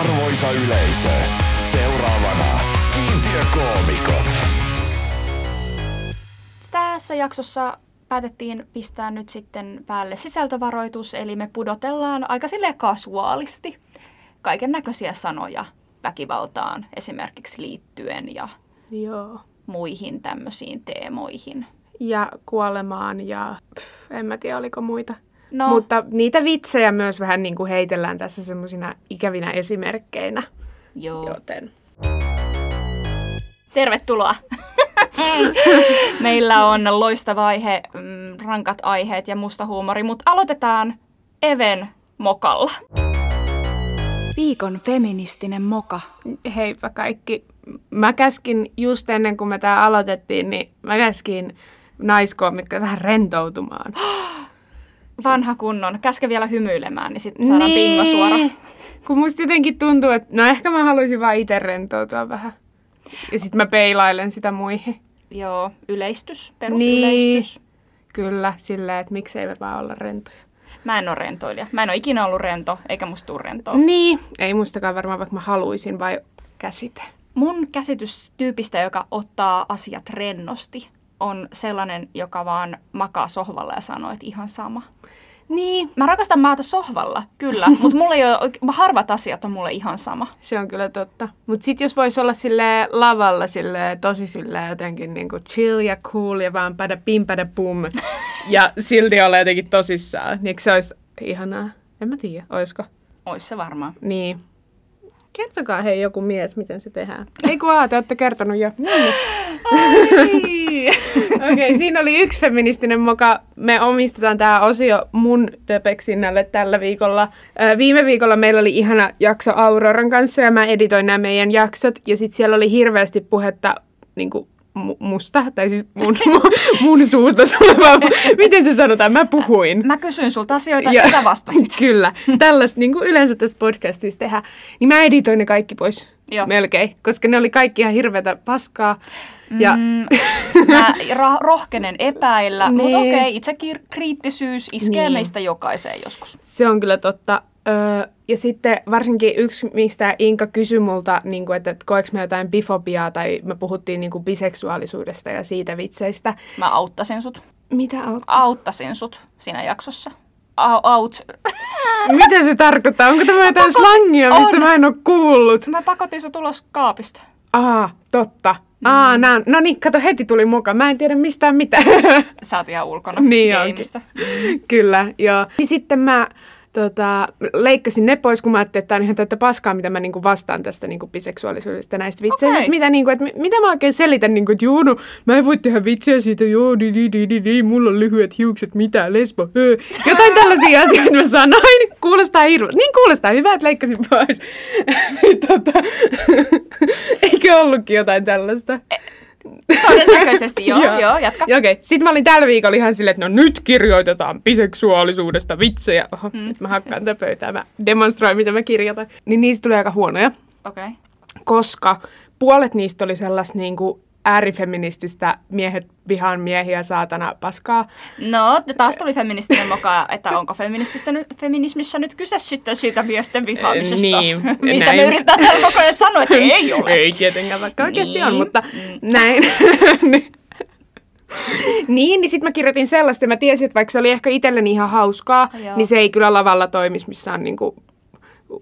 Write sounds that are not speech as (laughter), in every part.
Arvoisa yleisö, seuraavana kiintiökoomikot. Tässä jaksossa päätettiin pistää nyt sitten päälle sisältövaroitus, eli me pudotellaan aika silleen kasuaalisti kaiken näköisiä sanoja väkivaltaan esimerkiksi liittyen ja Joo. muihin tämmöisiin teemoihin. Ja kuolemaan ja pff, en mä tiedä oliko muita. No, Mutta niitä vitsejä myös vähän niin kuin heitellään tässä semmoisina ikävinä esimerkkeinä. joo. Joten Tervetuloa! (laughs) Meillä on loistava aihe, mm, rankat aiheet ja musta huumori, mutta aloitetaan Even mokalla. Viikon feministinen moka. heipä kaikki. Mä käskin just ennen kuin me tää aloitettiin, niin mä käskin naiskoomikkoja vähän rentoutumaan. (gasps) Vanha kunnon. Käske vielä hymyilemään, niin sitten saadaan pingo suora. Kun musta jotenkin tuntuu, että no ehkä mä haluaisin vaan itse rentoutua vähän. Ja sit mä peilailen sitä muihin. Joo, yleistys, perusyleistys. Kyllä, silleen, että miksei me vaan olla rentoja. Mä en ole rentoilija. Mä en ole ikinä ollut rento, eikä musta tuu rentoa. Niin, ei mustakaan varmaan vaikka mä haluaisin vai käsite. Mun käsitys tyypistä, joka ottaa asiat rennosti, on sellainen, joka vaan makaa sohvalla ja sanoo, että ihan sama. Niin, Mä rakastan maata sohvalla, kyllä, (laughs) mutta mulla ei ole, harvat asiat on mulle ihan sama. se on kyllä totta. Mutta sit jos vois olla sille lavalla sille tosi sille jotenkin niinku chill ja cool ja vaan pädä pim pädä pum (laughs) ja silti olla jotenkin tosissaan, niin eikö se olisi ihanaa? En mä tiedä, oisko? Ois se varmaan. Niin. Kertokaa hei joku mies, miten se tehdään. Ei kun aa, te olette kertonut jo. Okei, okay, siinä oli yksi feministinen moka. Me omistetaan tämä osio mun töpeksinnälle tällä viikolla. Viime viikolla meillä oli ihana jakso Auroran kanssa ja mä editoin nämä meidän jaksot. Ja sitten siellä oli hirveästi puhetta niin mu- musta, tai siis mun, (laughs) mun, suusta tulevaa. Miten se sanotaan? Mä puhuin. Mä kysyin sulta asioita, Ja- mitä vastasit. (laughs) Kyllä. Tällaista niin kuin yleensä tässä podcastissa tehdään. Niin mä editoin ne kaikki pois. Joo. Melkein. Koska ne oli kaikki ihan hirveätä paskaa. Ja Mm, mä ra- rohkenen epäillä, Niin. mutta okei, itse kriittisyys iskee Niin. meistä jokaiseen joskus. se on kyllä totta. Öö, ja sitten varsinkin yksi, mistä Inka kysyi multa, niin kuin, että, että koeks me jotain bifobiaa, tai me puhuttiin niin kuin biseksuaalisuudesta ja siitä vitseistä. Mä auttasin sut. Mitä on? Auttasin sut siinä jaksossa. Au, out. (laughs) Mitä se tarkoittaa? Onko tämä jotain slangia, mistä On. mä en ole kuullut? Mä pakotin sut ulos kaapista. Aa, totta. Aa, nää, no niin, kato, heti tuli mukaan. Mä en tiedä mistään mitään. Sä oot ihan ulkona (laughs) Niin gameista. Kyllä, joo. Ja sitten mä tota, leikkasin ne pois, kun mä ajattelin, että tämä on ihan täyttä paskaa, mitä mä niinku vastaan tästä niinku biseksuaalisuudesta ja näistä vitseistä. Että Mitä, niinku, että mi- mitä mä oikein selitän, niinku, että joo, no, mä en voi tehdä vitsejä siitä, joo, di, di, di, di, di, mulla on lyhyet hiukset, mitä, lesbo, hö. Jotain tällaisia asioita mä sanoin. Kuulostaa hirveä. Niin kuulostaa hyvä, että leikkasin pois. (laughs) Niin, tota, (laughs) eikö ollutkin jotain tällaista? Todennäköisesti, (laughs) joo, joo, jatka. Ja Okei, sitten mä olin tällä viikolla ihan silleen, että no nyt kirjoitetaan biseksuaalisuudesta vitsejä. Oho, mm. nyt mä hakkaan tätä pöytää, mä demonstroin, mitä mä kirjoitan. Niin niistä tuli aika huonoja, Okei. Okay. koska puolet niistä oli sellaista niin kuin äärifeminististä miehet vihaan miehiä saatana paskaa. No, taas tuli feministinen moka, että onko feministissä nyt, feminismissä nyt kyse sitten siitä miesten vihaamisesta. Niin, (laughs) Mistä näin. me yritetään täällä koko ajan sanoa, että ei (laughs) ole. Ei tietenkään, vaikka oikeasti Niin. on, mutta näin. (laughs) niin, niin sitten mä kirjoitin sellaista, ja mä tiesin, että vaikka se oli ehkä itselleni ihan hauskaa, Joo. niin se ei kyllä lavalla toimisi, missä on niinku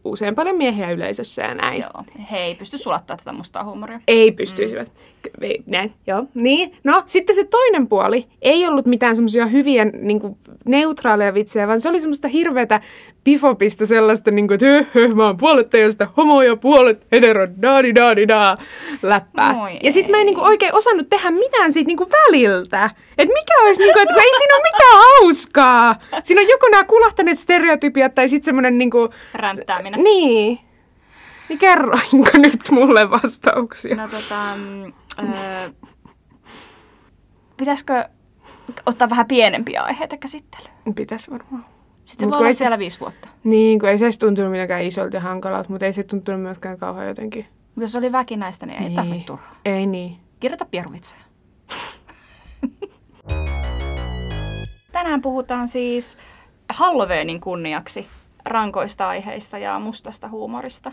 usein paljon miehiä yleisössä ja näin. Joo, he ei pysty sulattaa tätä mustaa huumoria. Ei pystyisivät. Mm. Näin, joo. Niin, no sitten se toinen puoli ei ollut mitään semmoisia hyviä niin kuin, neutraaleja vitsejä, vaan se oli semmoista hirveätä pifopista sellaista, niin kuin, että höh, höh, mä oon puolet teistä homoja, puolet hetero, daadi daadi daa, läppää. Moi ja sitten mä en niin kuin, oikein osannut tehdä mitään siitä niin kuin, väliltä. Että mikä olisi, niin kuin, että ei siinä ole hauskaa. Siinä on joko nämä kulahtaneet stereotypiat tai sitten semmoinen niin kuin, Ränttääminen. Niin. Niin kerroinko (laughs) nyt mulle vastauksia? No tota, öö, pitäisikö ottaa vähän pienempiä aiheita käsittelyyn? Pitäis varmaan. Sitten se voi olla se- siellä viisi vuotta. Niin, kun ei se edes tuntunut mitenkään isolta ja hankalalta, mutta ei se tuntunut myöskään kauhean jotenkin. Mutta jos oli väkinäistä, niin ei Niin. tarvitse turhaa. Ei niin. Kirjoita pieruvitsejä. (laughs) Tänään puhutaan siis Halloweenin kunniaksi rankoista aiheista ja mustasta huumorista.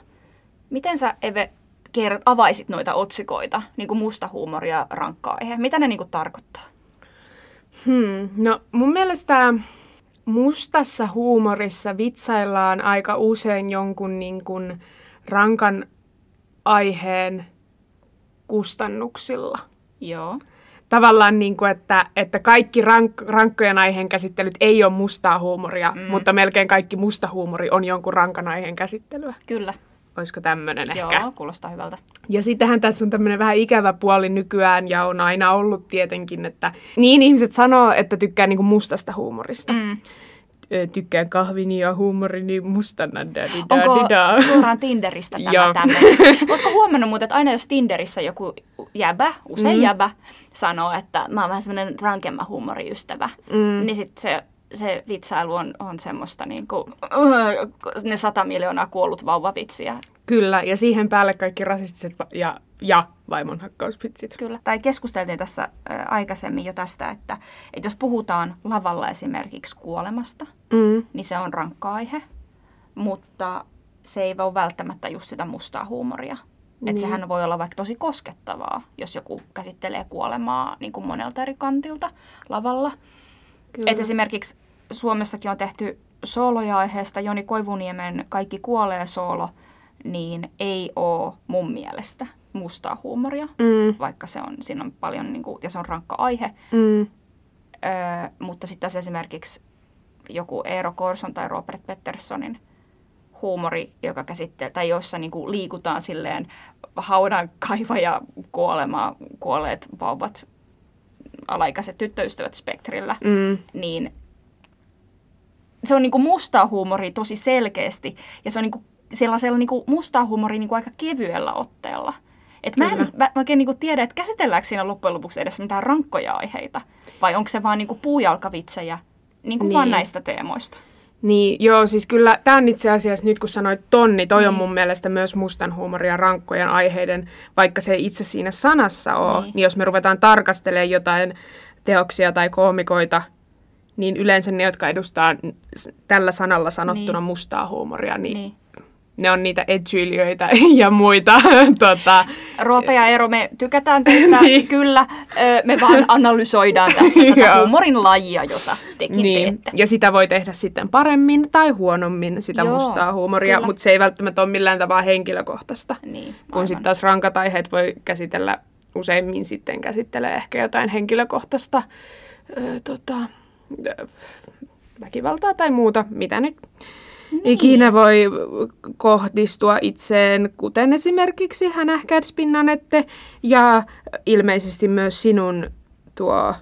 Miten sä, Eve, kert- avaisit noita otsikoita, niin kuin musta huumori ja rankka aihe? Mitä ne niin kuin tarkoittaa? Hmm, no mun mielestä mustassa huumorissa vitsaillaan aika usein jonkun niin kuin rankan aiheen kustannuksilla. Joo. Tavallaan niin kuin, että, että kaikki rank, rankkojen aiheen käsittelyt ei ole mustaa huumoria, mm. mutta melkein kaikki musta huumori on jonkun rankan aiheen käsittelyä. Kyllä. Olisiko tämmöinen ehkä? Joo, kuulostaa hyvältä. Ja sittenhän tässä on tämmöinen vähän ikävä puoli nykyään ja on aina ollut tietenkin, että niin ihmiset sanoo, että tykkää niinku mustasta huumorista. Mm. Tykkään kahvini ja huumorini mustana. Onko (laughs) suoraan Tinderistä tämä tämmöinen? (laughs) Oletko huomannut muuten, että aina jos Tinderissä joku jäbä, usein mm. jäbä, sanoo, että mä oon vähän semmoinen rankemman huumoriystävä, mm. niin sitten se, se vitsailu on, on semmoista niin kuin, ne sata miljoonaa kuollut vauvavitsiä. Kyllä, ja siihen päälle kaikki rasistiset va- ja, ja vaimonhakkauspitsit. Kyllä. Tai keskusteltiin tässä ä, aikaisemmin jo tästä, että, että jos puhutaan lavalla esimerkiksi kuolemasta, Mm. niin se on rankka aihe, mutta se ei ole välttämättä just sitä mustaa huumoria. Niin. Että sehän voi olla vaikka tosi koskettavaa, jos joku käsittelee kuolemaa niin kuin monelta eri kantilta lavalla. Kyllä. Et esimerkiksi Suomessakin on tehty sooloja aiheesta Joni Koivuniemen Kaikki kuolee soolo, niin ei ole mun mielestä mustaa huumoria, Mm. vaikka se on, siinä on paljon, niin kuin, ja se on rankka aihe. Mm. Öö, mutta sitten taas esimerkiksi joku Eero Korson tai Robert Petterssonin huumori, joka käsittelee, tai jossa niin kuin liikutaan silleen haudan kaivaja kuolemaa, kuolleet vauvat, alaikäiset tyttöystävät spektrillä, Mm. niin se on niin kuin mustaa huumoria tosi selkeästi, ja se on niin kuin sellaisella niin kuin mustaa huumoria niin kuin aika kevyellä otteella. Et mä en Kyllä. mä, mä oikein niin kuin tiedä, että käsitelläänkö siinä loppujen lopuksi edes mitään rankkoja aiheita, vai onko se vaan niin kuin puujalkavitsejä niin kuin Niin. vaan näistä teemoista. Niin, joo, siis kyllä tämä on itse asiassa nyt kun sanoit tonni, toi on Niin. mun mielestä myös mustan huumorin ja rankkojen aiheiden, vaikka se ei itse siinä sanassa ole, Niin. niin. niin jos me ruvetaan tarkastelemaan jotain teoksia tai koomikoita, niin yleensä ne, jotka edustaa tällä sanalla sanottuna Niin. mustaa huumoria, niin, Niin. Ne on niitä edgyilijöitä (laughs) ja muita. (laughs) tota, Roope ja Eero, me tykätään teistä (laughs) Niin. kyllä. Me vaan analysoidaan tässä tätä Joo. huumorin lajia, jota tekin niin. teette. Ja sitä voi tehdä sitten paremmin tai huonommin, sitä Joo, mustaa huumoria, kyllä. mutta se ei välttämättä ole millään tavalla henkilökohtaista. Niin, Kun sitten taas rankat aiheet voi käsitellä, useimmin sitten käsittelee ehkä jotain henkilökohtaista ö, tota, ö, väkivaltaa tai muuta, mitä nyt niin. ikinä voi kohdistua itseen, kuten esimerkiksi hänähkädspinnanette ja ilmeisesti myös sinun tuo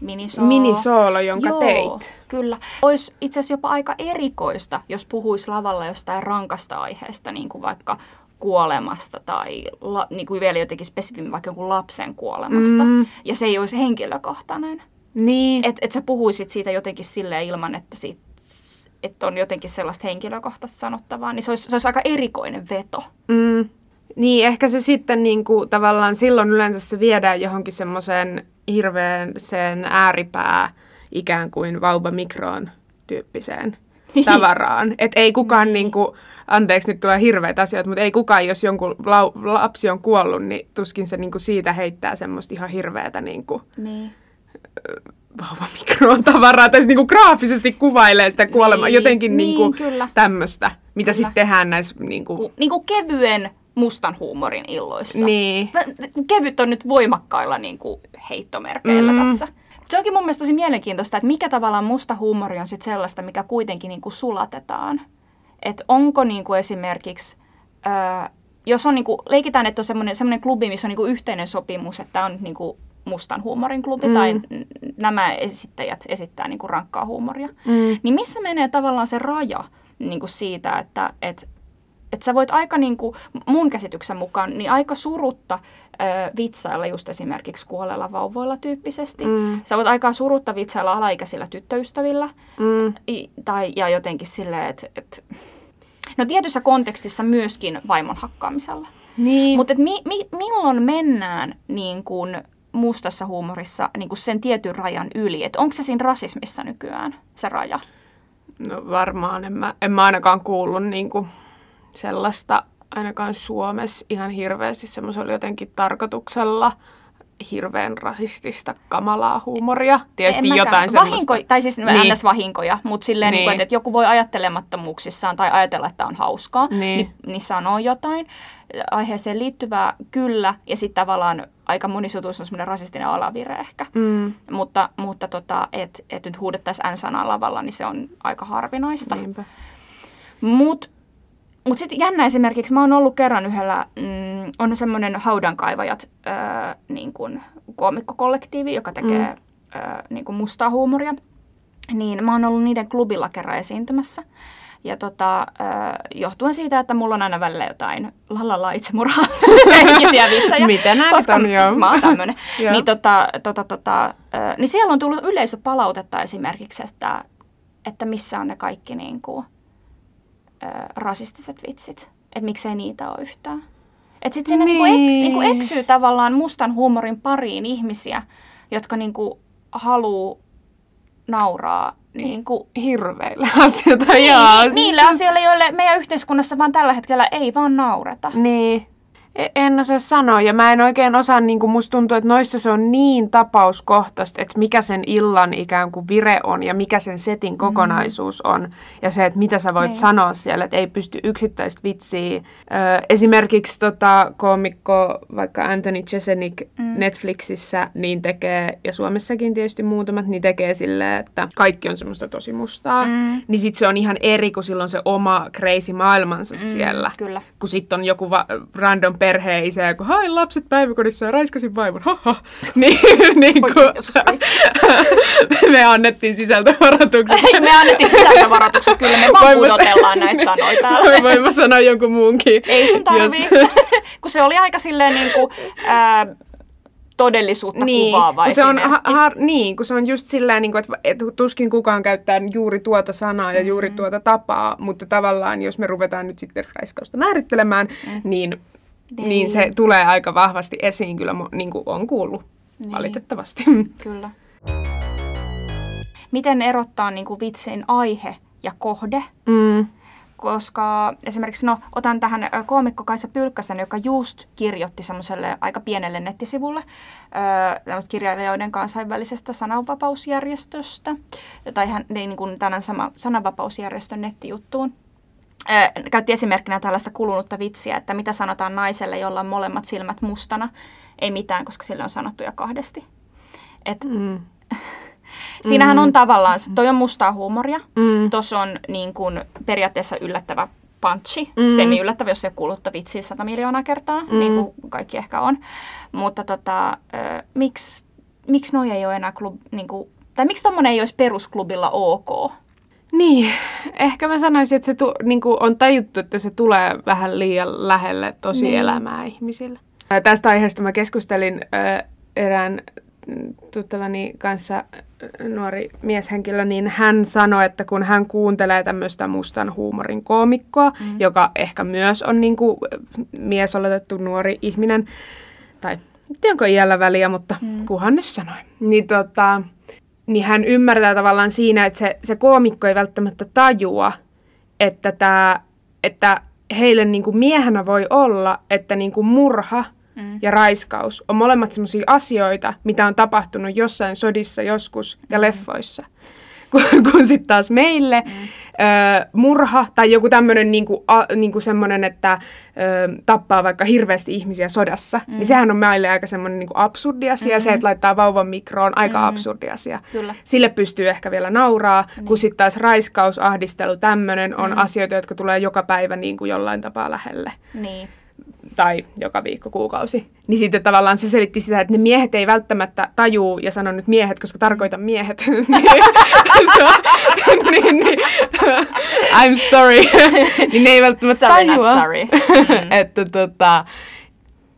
Minisoolo. minisoolo, jonka Joo, teit. Kyllä. Olisi itse asiassa jopa aika erikoista, jos puhuisi lavalla jostain rankasta aiheesta, niin kuin vaikka kuolemasta tai la, niin kuin vielä jotenkin spesifimmin vaikka jonkun lapsen kuolemasta. Mm. Ja se ei olisi henkilökohtainen. Niin. Että et sä puhuisit siitä jotenkin silleen ilman, että, siitä, että on jotenkin sellaista henkilökohtaista sanottavaa, niin se olisi, se olisi aika erikoinen veto. Mm. Niin, ehkä se sitten niin kuin, tavallaan silloin yleensä se viedään johonkin semmoiseen hirveän sen ääripää ikään kuin vauva mikroon tyyppiseen tavaraan. Et ei kukaan niin kuin, anteeksi nyt tulee hirveitä asioita, mutta ei kukaan, jos jonkun lau, lapsi on kuollut, niin tuskin se niin kuin siitä heittää semmoista ihan hirveätä niin kuin, Niin. Vauva mikroon tavaraa, tai se niin kuin graafisesti kuvailee sitä kuolemaa, Niin, jotenkin niin, niin kyllä. tämmöistä, mitä sitten tehdään näissä niin kuin, Ku, niin kuin kevyen mustan huumorin illoissa. Niin. Mä- Kevyt on nyt voimakkailla niin kuin heittomerkeillä Mm. tässä. Se onkin mun mielestä tosi mielenkiintoista, että mikä tavallaan musta huumori on sit sellaista, mikä kuitenkin niin kuin sulatetaan. Että onko niin kuin esimerkiksi, ää, jos on niin kuin, leikitään, että on semmoinen, klubi, missä on niin kuin yhteinen sopimus, että tämä on niin kuin mustan huumorin klubi mm. tai nämä esittäjät esittää niin kuin rankkaa huumoria, Mm. niin missä menee tavallaan se raja niin kuin siitä, että et, et sä voit aika niin kuin, mun käsityksen mukaan, niin aika surutta ö, vitsailla just esimerkiksi kuolleilla vauvoilla tyyppisesti. Mm. Sä voit aika surutta vitsailla alaikäisillä tyttöystävillä. Mm. I, tai, ja jotenkin silleen, että... Et, no tietyssä kontekstissa myöskin vaimon hakkaamisella. Niin. Mutta mi, mi, milloin mennään niin kuin mustassa huumorissa niin kuin sen tietyn rajan yli? Että onko se siinä rasismissa nykyään se raja? No varmaan, en mä, en mä ainakaan kuullut niinku sellaista ainakaan Suomessa ihan hirveästi semmoisella jotenkin tarkoituksella hirveän rasistista, kamalaa huumoria. Tietysti En jotain semmoista. Vahinko, tai siis Niin. niin. ns. vahinkoja, mutta silleen, niin. Niin. Niin että, että joku voi ajattelemattomuuksissaan tai ajatella, että on hauskaa, Niin. niin, niin sanoo jotain aiheeseen liittyvää kyllä, ja sitten tavallaan aika monissa jutuissa on semmoinen rasistinen alavire ehkä. Mm, Mutta, mutta tota, että et nyt huudettaisiin N-sanaa lavalla, niin se on aika harvinaista. niinpä. Mutta mut sitten jännä esimerkiksi, mä oon ollut kerran yhdellä, mm, on semmoinen haudankaivajat öö, niin kun koomikkokollektiivi, joka tekee mm. öö, niin kun mustaa huumoria. Niin mä oon ollut niiden klubilla kerran esiintymässä. Ja tota, johtuen siitä, että mulla on aina välillä jotain lalala itsemurhaa (laughs) henkisiä vitsejä. Mitä näet koska on, joo. mä oon tämmönen. Niin, tota, tota, tota, niin siellä on tullut yleisöpalautetta esimerkiksi, että, että missä on ne kaikki niin kuin, rasistiset vitsit. Että miksei niitä ole yhtään. Että sitten sinne niin. niinku, Niin. niinku eksyy tavallaan mustan huumorin pariin ihmisiä, jotka niinku haluu nauraa niinku, Hirveillä (laughs) asioita, niin, joo. ni, niille asioille, joille meidän yhteiskunnassa vaan tällä hetkellä ei vaan naureta. Niin. E- En osaa sanoa, ja mä en oikein osaa, niin kuin musta tuntuu, että noissa se on niin tapauskohtaista, että mikä sen illan ikään kuin vire on ja mikä sen setin kokonaisuus on. Ja se, että mitä sä voit Niin. sanoa siellä, että ei pysty yksittäistä vitsiä. Ö, esimerkiksi tota, koomikko, vaikka Anthony Jeselnik mm. Netflixissä, niin tekee, ja Suomessakin tietysti muutamat, niin tekee silleen, että kaikki on semmoista tosi mustaa. Mm. Niin sit se on ihan eri, kun silloin se oma crazy maailmansa Mm, siellä Kyllä. kun sitten on joku va- random perheen isä, kun hain lapset päiväkodissa ja raiskasin vaimon, haha. (laughs) niin, niin Jeesus (laughs) me annettiin sisältövaroitukset. me annettiin sisältövaroitukset, kyllä me vaan pudotellaan näitä (laughs) sanoja täällä. Voin mä sanoa jonkun muunkin. Ei sun tarvii, Jos- kun se oli aika silleen niin kuin, ää, todellisuutta niin, kuvaava kun se on, ha, esimerkki. ha, niin, kun se on just silleen, niin kuin, että, että tuskin kukaan käyttää juuri tuota sanaa ja juuri Mm. tuota tapaa, mutta tavallaan jos me ruvetaan nyt sitten raiskausta määrittelemään, Mm. niin, niin. Niin. se tulee aika vahvasti esiin, kyllä mo- niin kuin on kuullut, Niin. valitettavasti. (laughs) Kyllä. Miten erottaa niin kuin vitsin aihe ja kohde? Mm. Koska esimerkiksi, no otan tähän koomikko Kaisa Pylkkäsen, joka just kirjoitti semmoiselle aika pienelle nettisivulle ö, tämmöistä kirjailijoiden kansainvälisestä sananvapausjärjestöstä, tai hän niin kuin tämän sama, sananvapausjärjestön nettijuttuun. Käytti esimerkkinä tällaista kulunutta vitsiä, että mitä sanotaan naiselle, jolla on molemmat silmät mustana. Ei mitään, koska sille on sanottu jo kahdesti. Et Mm. (laughs) Siinähän on tavallaan, toi on mustaa huumoria. Mm. Tuossa on niin kuin periaatteessa yllättävä punchi, Mm. mm. semi-yllättävä, jos ei ole kuullutta vitsiä sata miljoonaa kertaa, Mm. mm. niin kuin kaikki ehkä on. Mutta tota, ö, miksi, miksi noi ei ole enää klub, niin kuin, tai miksi tommonen ei olisi perusklubilla ok? Niin, ehkä mä sanoisin, että se tu, niin on tajuttu, että se tulee vähän liian lähelle tosielämää niin. ihmisille. Tästä aiheesta mä keskustelin ö, erään mm, tuttavani kanssa nuori mieshenkilö, niin hän sanoi, että kun hän kuuntelee tämmöistä mustan huumorin koomikkoa, mm. joka ehkä myös on niin kuin miesoletettu nuori ihminen, tai en tiedä, onko iällä väliä, mutta mm. kuhan nyt sanoi. Niin, tota, niin hän ymmärtää tavallaan siinä, että se, se koomikko ei välttämättä tajua, että, tää, että heille niin kuin miehenä voi olla, että niin kuin murha mm. ja raiskaus on molemmat sellaisia asioita, mitä on tapahtunut jossain sodissa joskus ja leffoissa. (laughs) Kun, kun sitten taas meille mm. Ö, murha tai joku tämmöinen niinku, a, niinku semmoinen, että ö, tappaa vaikka hirveästi ihmisiä sodassa, mm. niin sehän on meille aika semmoinen niinku absurdi asia. Mm. Se, että laittaa vauvan mikroon, aika mm. absurdi asia. Kyllä. Sille pystyy ehkä vielä nauraa, niin. kun sitten taas raiskaus, ahdistelu, tämmöinen on mm. asioita, jotka tulee joka päivä niin kuin jollain tapaa lähelle Niin. Tai joka viikko, kuukausi. Niin sitten tavallaan se selitti sitä, että ne miehet ei välttämättä tajuu, ja sanon nyt miehet, koska tarkoitan miehet. (laughs) niin, niin, I'm sorry. (laughs) niin ne ei välttämättä Sorry, tajua, sorry. (laughs) että, tota,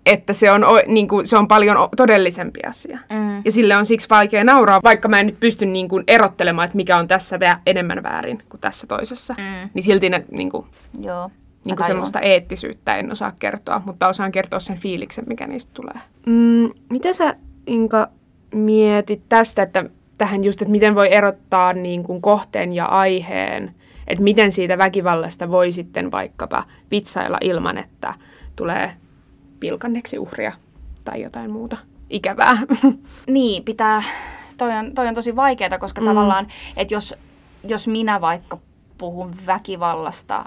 että se on, niin kuin, se on paljon todellisempi asia. Mm. Ja sille on siksi vaikea nauraa, vaikka mä en nyt pysty niin kuin, erottelemaan, että mikä on tässä vä- enemmän väärin kuin tässä toisessa. Mm. Niin silti ne niin kuin, Joo. Niin kuin semmoista eettisyyttä en osaa kertoa, mutta osaan kertoa sen fiiliksen, mikä niistä tulee. Mm, mitä sä, Inka, mietit tästä, että tähän just, että miten voi erottaa niin kuin kohteen ja aiheen? että miten siitä väkivallasta voi sitten vaikkapa vitsailla ilman, että tulee pilkanneeksi uhria tai jotain muuta ikävää. (laughs) Niin, pitää, toi on, toi on tosi vaikeaa, koska mm. tavallaan, että jos, jos minä vaikka puhun väkivallasta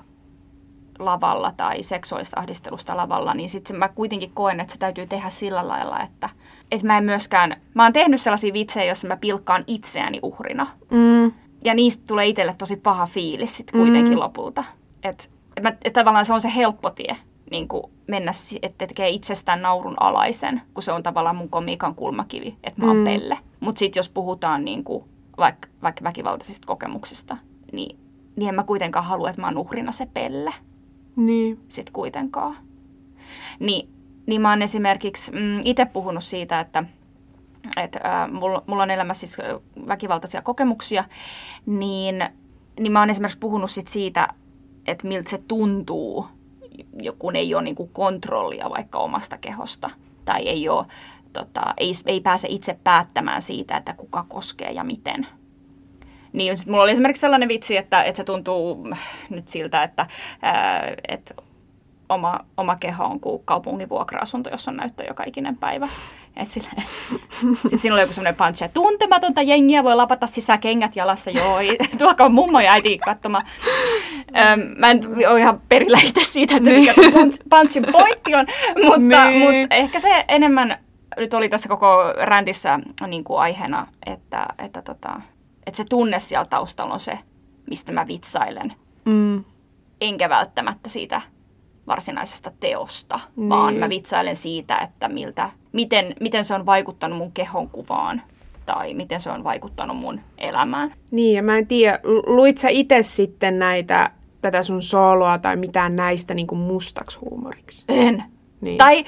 lavalla tai seksuaalista ahdistelusta lavalla, niin sitten mä kuitenkin koen, että se täytyy tehdä sillä lailla, että, että mä en myöskään, mä oon tehnyt sellaisia vitsejä, joissa mä pilkkaan itseäni uhrina. Mm. Ja niistä tulee itselle tosi paha fiilis sitten kuitenkin mm. lopulta. Että et et tavallaan se on se helppo tie niin kuin mennä, että tekee itsestään naurun alaisen, kun se on tavallaan mun komiikan kulmakivi, että mä oon mm. pelle. Mutta sitten jos puhutaan niin kuin, vaikka, vaikka väkivaltaisista kokemuksista, niin, niin en mä kuitenkaan halua, että mä oon uhrina se pelle. Niin. Sitten kuitenkaan. Niin, niin mä oon esimerkiksi mm, itse puhunut siitä, että että äh, mulla, mulla on elämässä siis väkivaltaisia kokemuksia, niin, niin mä oon esimerkiksi puhunut sit siitä, että miltä se tuntuu kun ei ole niin kuin kontrollia vaikka omasta kehosta tai ei, ole, tota, ei, ei pääse itse päättämään siitä, että kuka koskee ja miten. Niin sit mulla oli esimerkiksi sellainen vitsi, että, että se tuntuu nyt siltä, että, ää, että oma, oma keho on kuin kaupungin vuokra-asunto, jossa on näyttö joka ikinen päivä. (laughs) Sitten siinä oli joku semmoinen punch, että tuntematonta jengiä voi lapata sisään kengät jalassa, joo, (laughs) tuokaa mummo ja äiti katsomaan. Öm, mä en ole ihan perillä itse siitä, että mikä punch, punchin pointti on, (laughs) mutta, niin. mutta ehkä se enemmän nyt oli tässä koko räntissä niin kuin aiheena, että, että, tota, että se tunne siellä taustalla on se, mistä mä vitsailen. Mm. Enkä välttämättä siitä varsinaisesta teosta, niin. vaan mä vitsailen siitä, että miltä, miten, miten se on vaikuttanut mun kehon kuvaan tai miten se on vaikuttanut mun elämään. Niin, ja mä en tiedä, luit sä itse sitten näitä, tätä sun soloa tai mitään näistä niin kuin mustaksi huumoriksi? En. Niin. Tai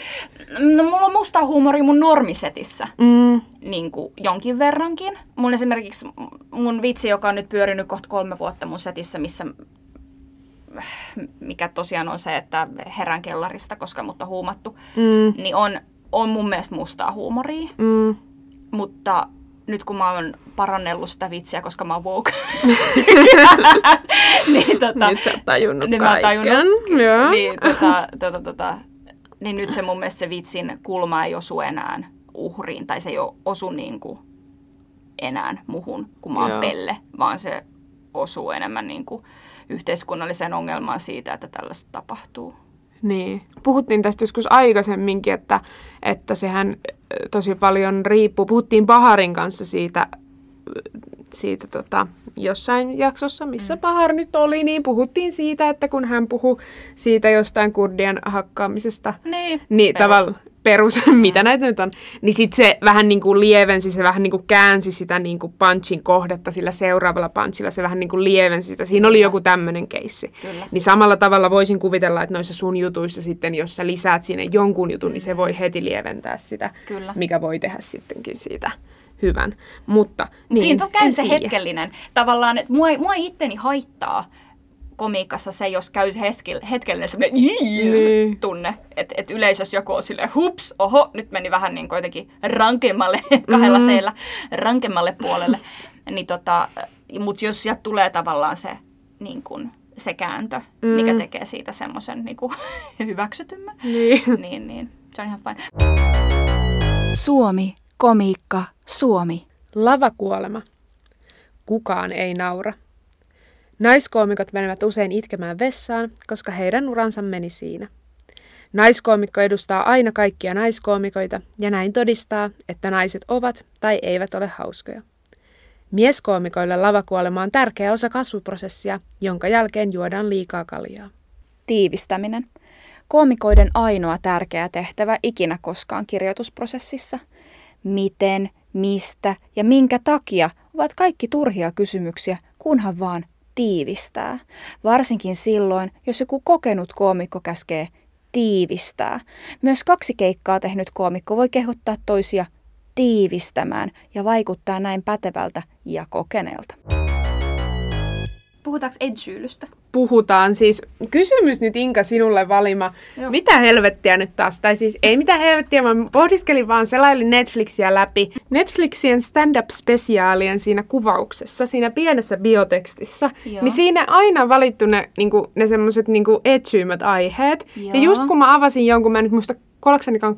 no, mulla on musta huumori mun normisetissä mm. niin kuin jonkin verrankin. Mun esimerkiksi mun vitsi, joka on nyt pyörinyt kohta kolme vuotta mun setissä, missä mikä tosiaan on se, että herän kellarista, koska mut on huumattu, mm. niin on, on mun mielestä mustaa huumoria. Mm. Mutta nyt kun mä oon parannellut sitä vitsiä, koska mä oon woke, (laughs) (laughs) niin, tota, nyt sä oot tajunnut niin kaiken. Tajunnut, Joo. Niin, tota, tota, tota, niin nyt se mun mielestä se vitsin kulma ei osu enää uhriin, tai se ei osu niin kuin enää muhun, kun mä oon Joo. pelle, vaan se osuu enemmän niin kuin yhteiskunnalliseen ongelmaan siitä, että tällaista tapahtuu. Niin. Puhuttiin tästä joskus aikaisemminkin, että, että sehän tosi paljon riippuu. Puhuttiin Paharin kanssa siitä, siitä tota, jossain jaksossa, missä mm. Pahar nyt oli, niin puhuttiin siitä, että kun hän puhui siitä jostain kurdien hakkaamisesta, niin, niin tavallaan perus, (laughs) mitä näitä nyt on, niin sitten se vähän niin kuin lievensi, se vähän niin kuin käänsi sitä niin kuin punchin kohdetta sillä seuraavalla punchilla, se vähän niin kuin lievensi sitä. Siinä oli joku tämmöinen keissi. Kyllä. Niin samalla tavalla voisin kuvitella, että noissa sun jutuissa sitten, jos sä lisäät sinne jonkun jutun, niin se voi heti lieventää sitä, Kyllä. mikä voi tehdä sittenkin siitä hyvän. Mutta niin, Siinä on käy se tiedä. hetkellinen. Tavallaan, että mua, mua itteni haittaa komiikassa se, jos käy hetkellinen semmoinen niin. tunne, että et yleisössä joku on silleen, hups, oho, nyt meni vähän niin jotenkin rankemmalle, kahdella mm. seillä, rankemmalle puolelle. niin tota, Mutta jos sieltä tulee tavallaan se, niin kun, se kääntö, mm. mikä tekee siitä semmoisen niin hyväksytymmän, niin. niin, niin se on ihan fine. Suomi, komiikka, Suomi. Lavakuolema. Kukaan ei naura. Naiskoomikot menevät usein itkemään vessaan, koska heidän uransa meni siinä. Naiskoomikko edustaa aina kaikkia naiskoomikoita ja näin todistaa, että naiset ovat tai eivät ole hauskoja. Mieskoomikoille lavakuolema on tärkeä osa kasvuprosessia, jonka jälkeen juodaan liikaa kaljaa. Tiivistäminen. Koomikoiden ainoa tärkeä tehtävä ikinä koskaan kirjoitusprosessissa. Miten, mistä ja minkä takia ovat kaikki turhia kysymyksiä, kunhan vaan tiivistää. Varsinkin silloin, jos joku kokenut koomikko käskee tiivistää. Myös kaksi keikkaa tehnyt koomikko voi kehottaa toisia tiivistämään ja vaikuttaa näin pätevältä ja kokeneelta. Puhutaanko edgyylystä? puhutaan. Siis kysymys nyt Inka sinulle valima. Joo. Mitä helvettiä nyt taas? Tai siis ei mitä helvettiä, vaan pohdiskelin vaan selailin Netflixiä läpi. Netflixien stand-up-spesiaalien siinä kuvauksessa, siinä pienessä biotekstissä, Joo. niin siinä aina valittu ne, niinku, ne semmoiset niinku etsyimmät aiheet. Ja Joo. just kun mä avasin jonkun, mä en nyt muista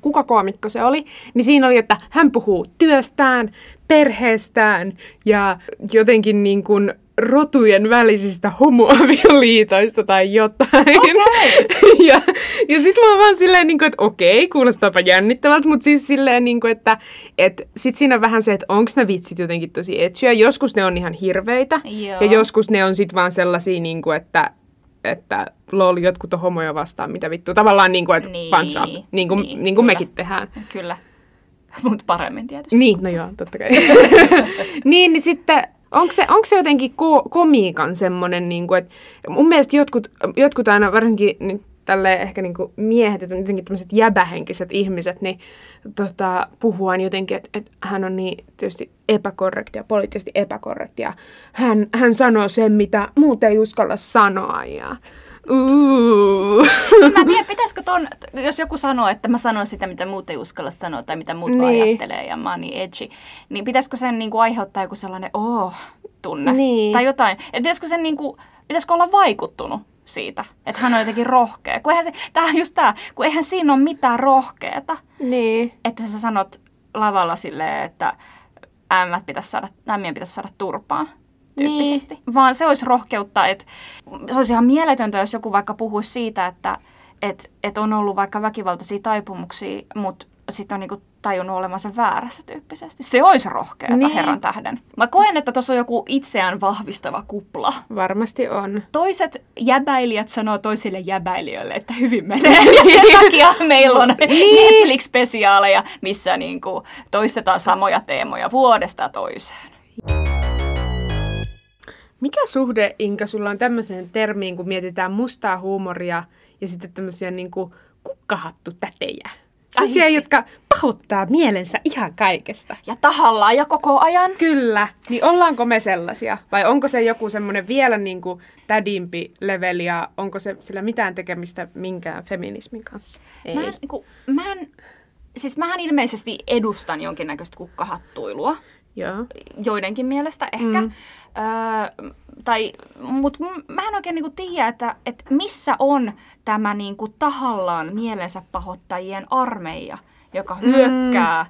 kuka koomikko se oli, niin siinä oli, että hän puhuu työstään, perheestään ja jotenkin niin kuin rotujen välisistä homoavioliitoista tai jotain. Okei. (laughs) ja ja sitten mä oon vaan silleen, niin kuin, että okei, kuulostaapa jännittävältä, mutta siis silleen, niin kuin, että et sit siinä on vähän se, että onko ne vitsit jotenkin tosi etsyjä. Joskus ne on ihan hirveitä Joo. ja joskus ne on sitten vaan sellaisia, niin kuin, että että lol, jotkut on homoja vastaan, mitä vittu. Tavallaan niin kuin, että Niin, punch up, niin kuin, niin, niin kuin kyllä. mekin tehdään. Kyllä. (laughs) Mutta paremmin tietysti. Niin, no joo, totta kai. (laughs) niin, niin sitten onko se, onko se jotenkin ko- komiikan semmoinen, niin kuin, että mun mielestä jotkut, jotkut aina, varsinkin nyt tälle ehkä niin kuin miehet, että jotenkin tämmöiset jäbähenkiset ihmiset, niin tota, puhuu aina jotenkin, että, että hän on niin tietysti epäkorrekti ja poliittisesti epäkorrekti ja hän, hän sanoo sen, mitä muut ei uskalla sanoa ja Mä en tiedä, pitäisikö ton, jos joku sanoo, että mä sanon sitä, mitä muut ei uskalla sanoa tai mitä muut vaan Niin. ajattelee ja mä oon niin edgy, niin pitäisikö sen niinku aiheuttaa joku sellainen oh-tunne Niin. tai jotain. Et pitäisikö sen niinku, pitäisikö olla vaikuttunut siitä, että hän on jotenkin rohkea. Kun eihän se, tää on just tää, kun eihän siinä ole mitään rohkeata, niin. että sä sanot lavalla silleen, että ämmät pitäisi saada, ämmien pitäisi saada turpaa tyyppisesti. Niin. Vaan se olisi rohkeutta, että se olisi ihan mieletöntä, jos joku vaikka puhuisi siitä, että et, et on ollut vaikka väkivaltaisia taipumuksia, mutta sitten on niinku tajunnut olevansa väärässä tyyppisesti. Se olisi rohkeata, Niin. niin. herran tähden. Mä koen, että tuossa on joku itseään vahvistava kupla. Varmasti on. Toiset jäbäilijät sanoo toisille jäbäilijöille, että hyvin menee. Ja sen takia meillä on Netflix-spesiaaleja, missä niinku toistetaan samoja teemoja vuodesta toiseen. Mikä suhde, Inka, sulla on tämmöiseen termiin, kun mietitään mustaa huumoria ja sitten tämmöisiä niin kuin kukkahattutätejä? Vitsi. jotka pahoittaa mielensä ihan kaikesta. Ja tahallaan ja koko ajan. Kyllä. Niin ollaanko me sellaisia? Vai onko se joku semmoinen vielä niin kuin tädimpi leveli ja onko se sillä mitään tekemistä minkään feminismin kanssa? Ei. Mä en, niinku, mä en, siis mähän ilmeisesti edustan jonkinnäköistä kukkahattuilua. Joo. joidenkin mielestä ehkä. Mm. Öö, tai, mutta mä en oikein niinku tiedä, että, että missä on tämä niinku tahallaan mielensä pahoittajien armeija, joka hyökkää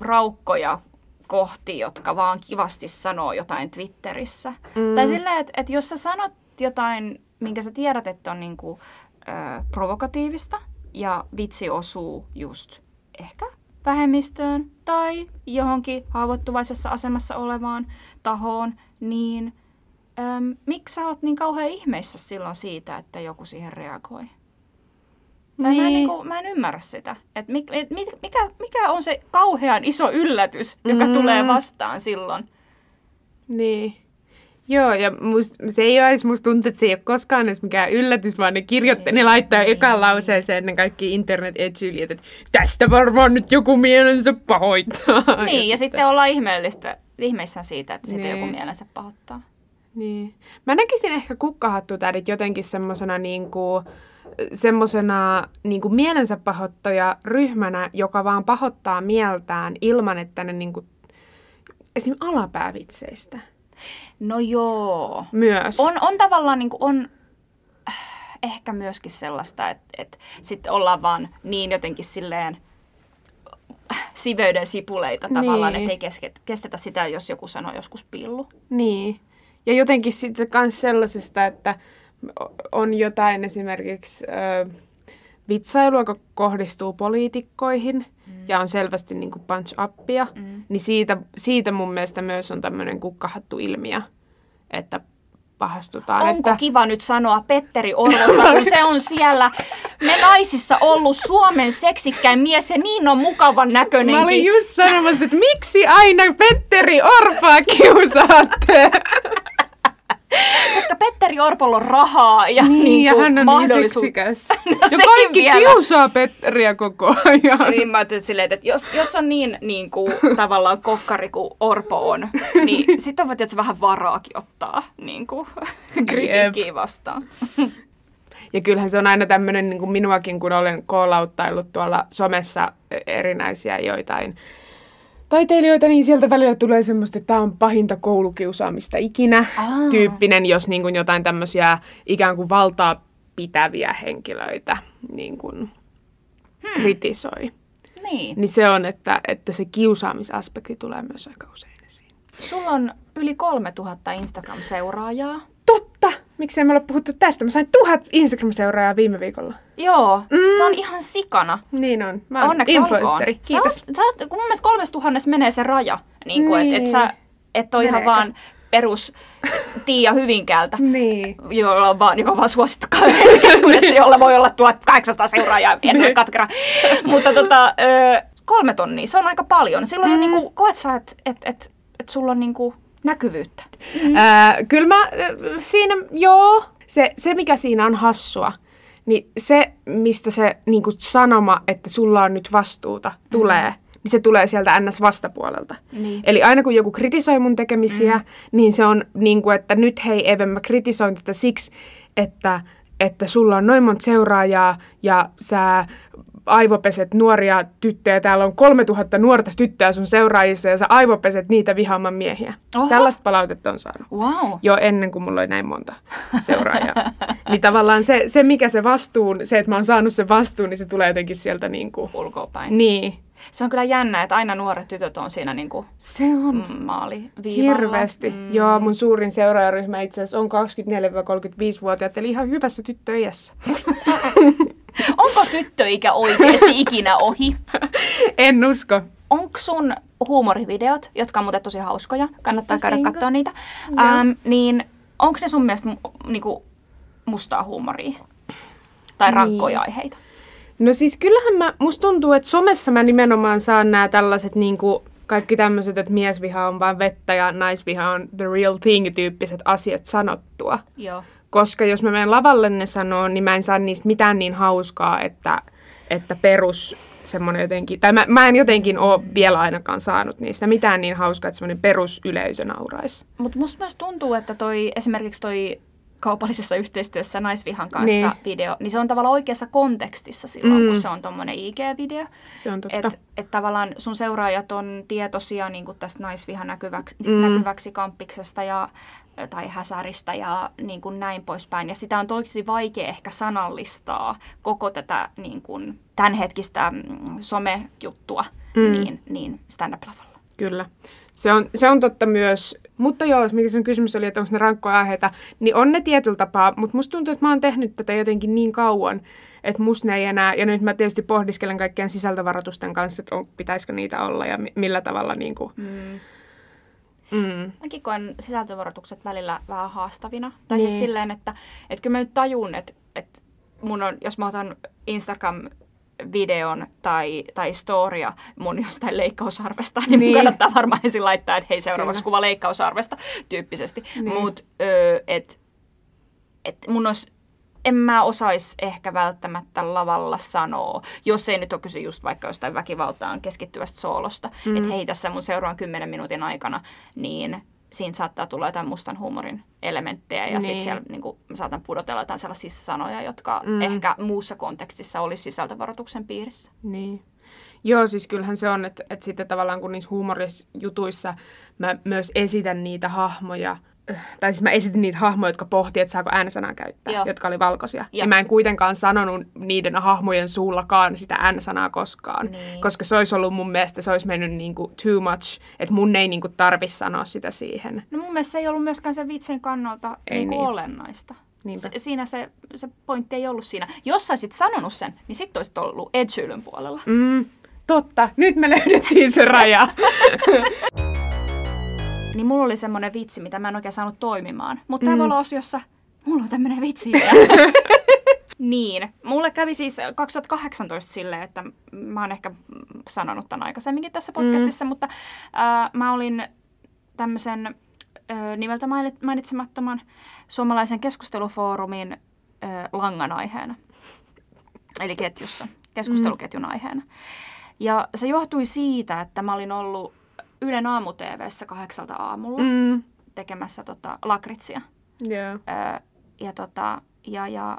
raukkoja kohti, jotka vaan kivasti sanoo jotain Twitterissä. Mm. Tai silleen, että, että jos sä sanot jotain, minkä sä tiedät, että on niinku, ö, provokatiivista ja vitsi osuu just ehkä vähemmistöön tai johonkin haavoittuvaisessa asemassa olevaan tahoon, niin äm, miksi sä oot niin kauhean ihmeissä silloin siitä, että joku siihen reagoi? Tai Mä, en, Niin. niin kuin, mä en ymmärrä sitä. Et mi, et, mi- mikä, mikä on se kauhean iso yllätys, joka Mm. tulee vastaan silloin? Niin. Joo, ja must, se ei ole edes, musta tuntuu, että se ei ole koskaan edes mikään yllätys, vaan ne kirjoittaa, ne laittaa ekaan lauseeseen ne kaikki internet etsylijät, että tästä varmaan nyt joku mielensä pahoittaa. (laughs) Niin, ja, sitten ollaan ihmeellistä, ihmeissään siitä, että sitten Niin. joku mielensä pahoittaa. Niin. Mä näkisin ehkä kukkahattutädit jotenkin semmosena niinku, semmosena niinku mielensä pahoittaja ryhmänä, joka vaan pahoittaa mieltään ilman, että ne niinku, esim. alapäävitseistä No joo. myös. On, on tavallaan niin kuin, on äh, ehkä myöskin sellaista, että, että sitten ollaan vaan niin jotenkin silleen äh, siveyden sipuleita tavallaan, Niin. että ei keske, kestetä sitä, jos joku sanoo joskus pillu. Niin. Ja jotenkin sitten myös sellaisesta, että on jotain esimerkiksi ö, vitsailua, joka kohdistuu poliitikkoihin. Ja on selvästi niin kuin punch upia, mm. niin siitä, siitä mun mielestä myös on tämmöinen kukkahattu ilmiö, että pahastutaan. Onko että, kiva nyt sanoa Petteri Orvosta, kun se on siellä me naisissa ollut Suomen seksikkäin mies ja niin on mukavan näköinenkin. Mä olin just sanomassa, että miksi aina Petteri Orpaa kiusaatte? Koska Petteri Orpolla on rahaa ja Niin, niin ja kuin hän on niin mahdollisuus... seksikäs. (laughs) No ja kaikki vielä. kiusaa Petteriä koko ajan. Niin mä ajattelin silleen, että jos, jos on niin, niin kuin, tavallaan kokkari kuin Orpo on, (laughs) niin sitten on tietysti vähän varaakin ottaa niin kuin, kritiikkiä vastaan. Ja kyllähän se on aina tämmöinen niin kuin minuakin, kun olen koolauttaillut tuolla somessa erinäisiä joitain taiteilijoita, niin sieltä välillä tulee semmoista, että tämä on pahinta koulukiusaamista ikinä Aa. tyyppinen, jos niin kuin jotain tämmöisiä ikään kuin valtaa pitäviä henkilöitä niin kuin hmm. kritisoi. Niin. Niin se on, että, että se kiusaamisaspekti tulee myös aika usein esiin. Sulla on yli 3000 Instagram-seuraajaa. Totta! Miksei me olla puhuttu tästä? Mä sain tuhat Instagram-seuraajaa viime viikolla. Joo, mm. se on ihan sikana. Niin on. Mä oon Onneksi influenssari. olkoon. Kiitos. Sä oot, sä oot, kun mun mielestä kolmesta tuhannessa menee se raja, niin kuin, Niin. että et sä et ole ihan vaan perus Tiia Hyvinkäältä, Niin. jolla on vaan, joka on vaan suosittu kaverisuudessa, jolla voi olla 1800 seuraajaa, en ole katkera. Mutta tota, kolme tonnia, se on aika paljon. Silloin mm. jo niinku, koet sä, että et, et, et sulla on niinku näkyvyyttä. Mm. Ää, kyllä mä äh, siinä, joo, se, se mikä siinä on hassua, niin se, mistä se niin sanoma, että sulla on nyt vastuuta, tulee, mm. niin se tulee sieltä NS-vastapuolelta. Niin. Eli aina kun joku kritisoi mun tekemisiä, mm. niin se on niin kuin, että nyt hei Eve, mä kritisoin tätä siksi, että, että sulla on noin monta seuraajaa ja sä aivopeset nuoria tyttöjä. Täällä on 3000 nuorta tyttöä sun seuraajissa ja sä aivopeset niitä vihaamaan miehiä. Oho. Tällaista palautetta on saanut. Wow. Jo ennen kuin mulla oli näin monta (laughs) seuraajaa. niin tavallaan se, se, mikä se vastuun, se, että mä oon saanut sen vastuun, niin se tulee jotenkin sieltä niin kuin... Ulkoapäin. Niin. Se on kyllä jännä, että aina nuoret tytöt on siinä niinku Se on. mm, maali. Hirveästi. Mm. Joo, mun suurin seuraajaryhmä itse asiassa on 24-35-vuotiaat, eli ihan hyvässä tyttöiässä. (laughs) Onko tyttöikä oikeasti ikinä ohi? en usko. Onko sun huumorivideot, jotka on muuten tosi hauskoja, kannattaa käydä katsoa niitä, ähm, niin onko ne sun mielestä niinku, mustaa huumoria? Tai Niin. rankkoja aiheita? No siis kyllähän mä, musta tuntuu, että somessa mä nimenomaan saan nämä tällaiset niinku, kaikki tämmöiset, että miesviha on vain vettä ja naisviha on the real thing tyyppiset asiat sanottua. Joo. Koska jos mä menen lavalle ne sanoo, niin mä en saa niistä mitään niin hauskaa, että, että perus semmoinen jotenkin, tai mä, mä en jotenkin ole vielä ainakaan saanut niistä mitään niin hauskaa, että semmoinen perusyleisö nauraisi. Mutta musta myös tuntuu, että toi, esimerkiksi toi kaupallisessa yhteistyössä naisvihan kanssa Niin. video, niin se on tavallaan oikeassa kontekstissa silloin, Mm. kun se on tommonen IG-video. Se on totta. Että et tavallaan sun seuraajat on tietoisia niin tästä naisvihan näkyväksi, Mm. näkyväksi kampiksesta ja, tai häsäristä ja niin kuin näin poispäin. Ja sitä on tosi vaikea ehkä sanallistaa koko tätä niin kuin tämänhetkistä mm, somejuttua Mm. niin, niin stand-up-lavalla. Kyllä. Se on, se on totta myös. Mutta joo, mikä sen kysymys oli, että onko ne rankkoja aiheita, niin on ne tietyllä tapaa, mutta musta tuntuu, että mä oon tehnyt tätä jotenkin niin kauan, että musta ne ei enää, ja nyt mä tietysti pohdiskelen kaikkien sisältövaroitusten kanssa, että on, pitäisikö niitä olla ja mi- millä tavalla niin kuin, Mm. Mm, Mäkin koen sisältövaroitukset välillä vähän haastavina. Tai Niin. siis silleen, että, että kyllä mä nyt tajun, että, että mun on, jos mä otan Instagram videon tai, tai storia mun jostain leikkausarvesta, niin, niin. Kannattaa varmaan ensin laittaa, että hei seuraavaksi Kyllä. kuva leikkausarvesta tyyppisesti. Niin. Mutta että et mun olisi, en mä osais ehkä välttämättä lavalla sanoa, jos ei nyt ole kyse just vaikka jostain väkivaltaan keskittyvästä soolosta, Mm. että hei tässä mun seuraavan kymmenen minuutin aikana, niin siinä saattaa tulla jotain mustan huumorin elementtejä ja niin. Sitten siellä niin kuin, mä saatan pudotella jotain sellaisia sanoja, jotka Mm. ehkä muussa kontekstissa olisi sisältövaroituksen piirissä. Niin. Joo, siis kyllähän se on, että, että sitten tavallaan kun niissä huumorisjutuissa mä myös esitän niitä hahmoja, tai siis mä esitin niitä hahmoja, jotka pohti, että saako äänisanaa käyttää, Joo. jotka oli valkoisia. Ja Joo. mä en kuitenkaan sanonut niiden hahmojen suullakaan sitä äänisanaa koskaan, Niin. koska se olisi ollut mun mielestä, se olisi mennyt niinku too much, että mun ei niinku tarvi sanoa sitä siihen. No mun mielestä se ei ollut myöskään sen vitsin kannalta Ei niin niin. olennaista. Niinpä. Se, siinä se, se pointti ei ollut siinä. Jos sä olisit sanonut sen, niin sitten olisit ollut Edsyylyn puolella. Mm, totta, nyt me löydettiin se raja. (laughs) Niin mulla oli semmoinen vitsi, mitä mä en oikein saanut toimimaan. Mutta Mm. mm. täällä osiossa, mulla on tämmöinen vitsi. (laughs) niin, mulle kävi siis 2018 silleen, että mä oon ehkä sanonut tämän aikaisemminkin tässä podcastissa, mm. mutta äh, mä olin tämmöisen ö, nimeltä mainit- mainitsemattoman suomalaisen keskustelufoorumin ö, langan aiheena. Eli ketjussa, keskusteluketjun aiheena. Ja se johtui siitä, että mä olin ollut Ylen aamu TVssä kahdeksalta aamulla Mm. tekemässä tota, lakritsia. Joo. Ö, ja, tota, ja, ja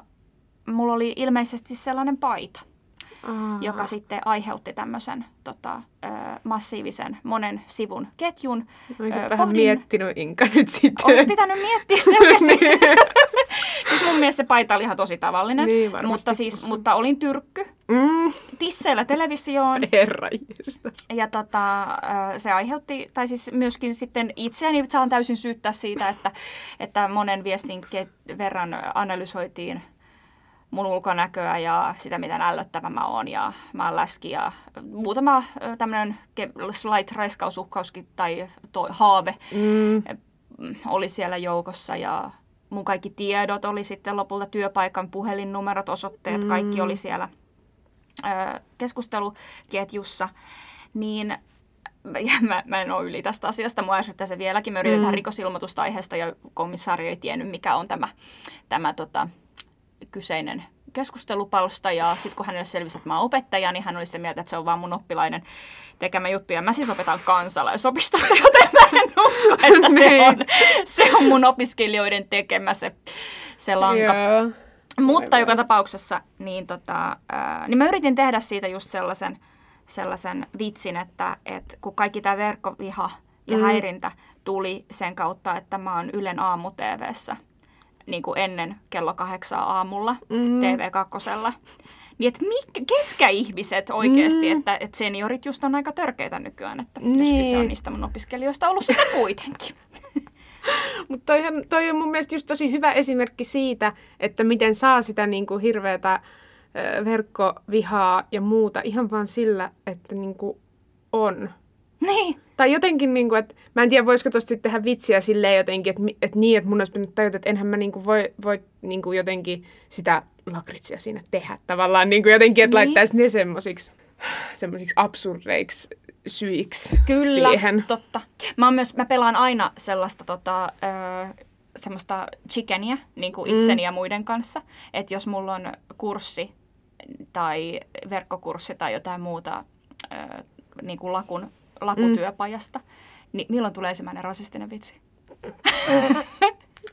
mulla oli ilmeisesti sellainen paita, Aa. joka sitten aiheutti tämmöisen tota, ö, massiivisen monen sivun ketjun. Olisin Ö, vähän pohdin- miettinyt Inka nyt sitten. Olisi pitänyt miettiä selkeästi. (laughs) Siis mun mielestä se paita oli ihan tosi tavallinen, Niin, varmasti mutta, siis, mutta olin tyrkky mm. tisseillä televisioon. Herra Ja tota, se aiheutti, tai siis myöskin sitten itseäni saan täysin syyttää siitä, että, että monen viestin verran analysoitiin mun ulkonäköä ja sitä, miten ällöttävä mä oon ja mä oon läski ja muutama ke- slight raiskausuhkauskin tai toi haave mm, oli siellä joukossa ja mun kaikki tiedot oli sitten lopulta työpaikan puhelinnumerot, osoitteet, Mm. kaikki oli siellä ö, keskusteluketjussa, niin (laughs) mä, mä en ole yli tästä asiasta, mua ärsyttää se vieläkin. Mä yritän Mm. rikosilmoitusta aiheesta ja komissaari ei tiennyt, mikä on tämä, tämä tota, kyseinen keskustelupalsta. Ja sitten kun hänelle selvisi, että mä oon opettaja, niin hän oli sitä mieltä, että se on vaan mun oppilainen tekemä juttu. Ja mä siis opetan kansalaisopistossa, (laughs) joten mä en usko, että se Niin. on, se on mun opiskelijoiden tekemä se, se lanka. Joo. Mutta Aivan. joka tapauksessa, niin, tota, ää, niin mä yritin tehdä siitä just sellaisen, sellaisen vitsin, että, että kun kaikki tämä verkkoviha ja Mm. häirintä tuli sen kautta, että mä oon Ylen aamu TVssä niin kuin ennen kello kahdeksaa aamulla Mm. TV2. Niin että mik, ketkä ihmiset oikeasti, Mm. että, että seniorit just on aika törkeitä nykyään, että Niin. jos kyse on niistä mun opiskelijoista ollut sitä kuitenkin. (laughs) (laughs) Mutta toihan, toi on mun mielestä just tosi hyvä esimerkki siitä, että miten saa sitä niin kuin hirveätä verkkovihaa ja muuta ihan vaan sillä, että niin kuin on. niin. Tai jotenkin, niin kuin, että mä en tiedä, voisiko tosta sitten tehdä vitsiä silleen jotenkin, että, että niin, että mun olisi pitänyt tajuta, että enhän mä niin kuin voi, voi niin kuin jotenkin sitä lakritsia siinä tehdä tavallaan niin kuin jotenkin, että Niin. laittaisi ne semmosiksi absurdeiksi syiksi Kyllä, siihen. totta. Mä, myös, mä pelaan aina sellaista tota, ö, semmoista chickenia niin kuin Mm. itseni ja muiden kanssa. Että jos mulla on kurssi tai verkkokurssi tai jotain muuta ö, niin kuin lakun, lakutyöpajasta, Mm. niin milloin tulee ensimmäinen rasistinen vitsi?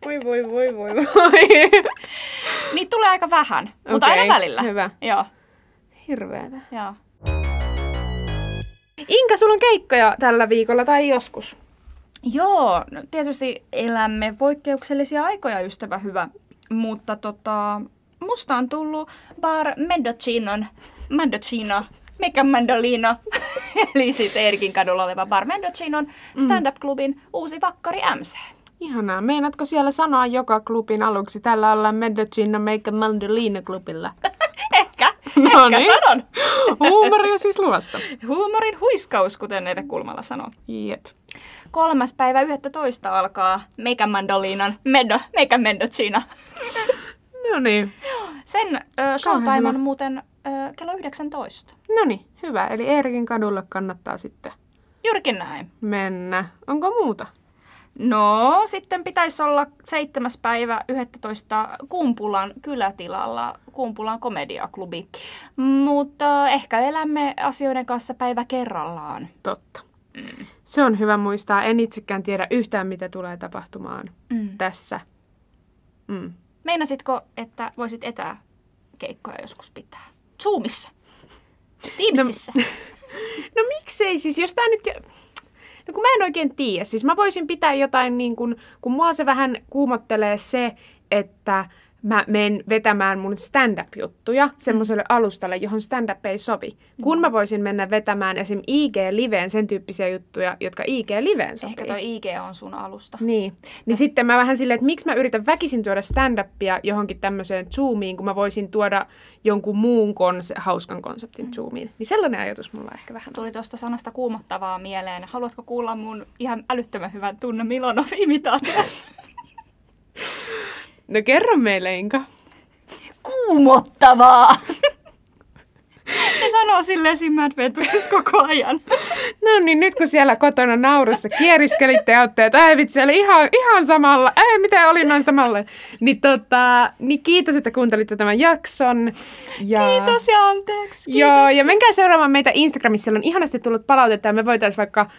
Voi voi voi voi voi. Niitä tulee aika vähän, mutta Okei, aina välillä. hyvä. Joo, Hirveetä. joo. Inka, sulla on keikkoja tällä viikolla tai joskus? Joo, no tietysti elämme poikkeuksellisia aikoja, ystävä hyvä. Mutta tota, musta on tullut Bar Mendocinon, Mendocino, Mega Mandolino, (laughs) eli siis Erkin kadulla oleva Bar Mendocinon stand-up-klubin uusi vakkari MC. Ihanaa. Meinaatko siellä sanoa joka klubin aluksi? Tällä ollaan Medicina Make Mandolina klubilla. (laughs) No ehkä niin. sanon. Huumoria siis luvassa. Huumorin huiskaus, kuten Eve Kulmala sanoo. Jep. Kolmas päivä 11 alkaa Mega Mandolinan Medo, Mega Mendocino. No niin. Sen hyvä. showtime on muuten ö, kello 19. No niin, hyvä. Eli Eerikin kadulle kannattaa sitten Juurikin näin. mennä. Onko muuta? No, sitten pitäisi olla 7. päivä 11. Kumpulan kylätilalla, Kumpulan komediaklubi. Mutta ehkä elämme asioiden kanssa päivä kerrallaan. Totta. Se on hyvä muistaa. En itsekään tiedä yhtään, mitä tulee tapahtumaan Mm. tässä. Mm. Meinasitko, että voisit etäkeikkoja joskus pitää? Zoomissa? Teamsissa? (laughs) No miksei siis, jos tää nyt... Jo... No kun mä en oikein tiedä. Siis mä voisin pitää jotain niin kuin, kun mua se vähän kuumottelee se, että mä menen vetämään mun stand-up-juttuja semmoiselle alustalle, johon stand-up ei sovi. Kun mä voisin mennä vetämään esim. IG-liveen sen tyyppisiä juttuja, jotka IG-liveen sopii. Ehkä toi IG on sun alusta. Niin. Niin sitten mä vähän silleen, että miksi mä yritän väkisin tuoda stand-upia johonkin tämmöiseen Zoomiin, kun mä voisin tuoda jonkun muun konse- hauskan konseptin Zoomiin. Niin sellainen ajatus mulla ehkä vähän on. Tuli tuosta sanasta kuumottavaa mieleen. Haluatko kuulla mun ihan älyttömän hyvän tunne Milonov-imitaation? (laughs) No kerro meille, Inka. kuumottavaa. (laughs) Ne sanoo silleen siinä Mad koko ajan. (laughs) No niin, nyt kun siellä kotona naurussa kieriskelitte ja olette, että ei vitsi, oli ihan, ihan samalla, ei miten oli noin samalla. Niin, tota, niin kiitos, että kuuntelitte tämän jakson. Ja... Kiitos ja anteeksi. Kiitos. Joo, ja menkää seuraamaan meitä Instagramissa, siellä on ihanasti tullut palautetta ja me voitaisiin vaikka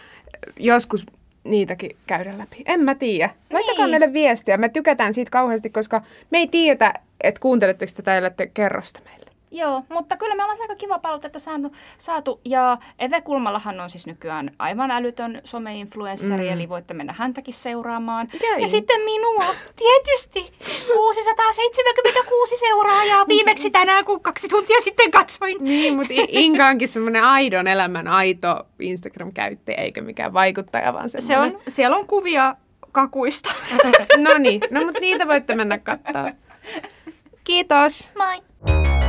joskus niitäkin käydä läpi. En mä tiedä. Laittakaa Niin. meille viestiä. Me tykätään siitä kauheasti, koska me ei tiedetä, että kuunteletteko tätä ja ellette kerro sitä meille. Joo, mutta kyllä me ollaan aika kiva palautetta saatu, saatu. Ja Eve Kulmalahan on siis nykyään aivan älytön some-influenssari, mm. eli voitte mennä häntäkin seuraamaan. Jäi. Ja sitten minua, tietysti, 676 seuraajaa viimeksi tänään, kun kaksi tuntia sitten katsoin. Niin, mutta Inka onkin semmoinen aidon elämän aito Instagram-käyttäjä, eikä mikään vaikuttaja, vaan Se semmoinen. on, siellä on kuvia kakuista. (laughs) No niin, no mutta niitä voitte mennä katsoa. Kiitos. Moi!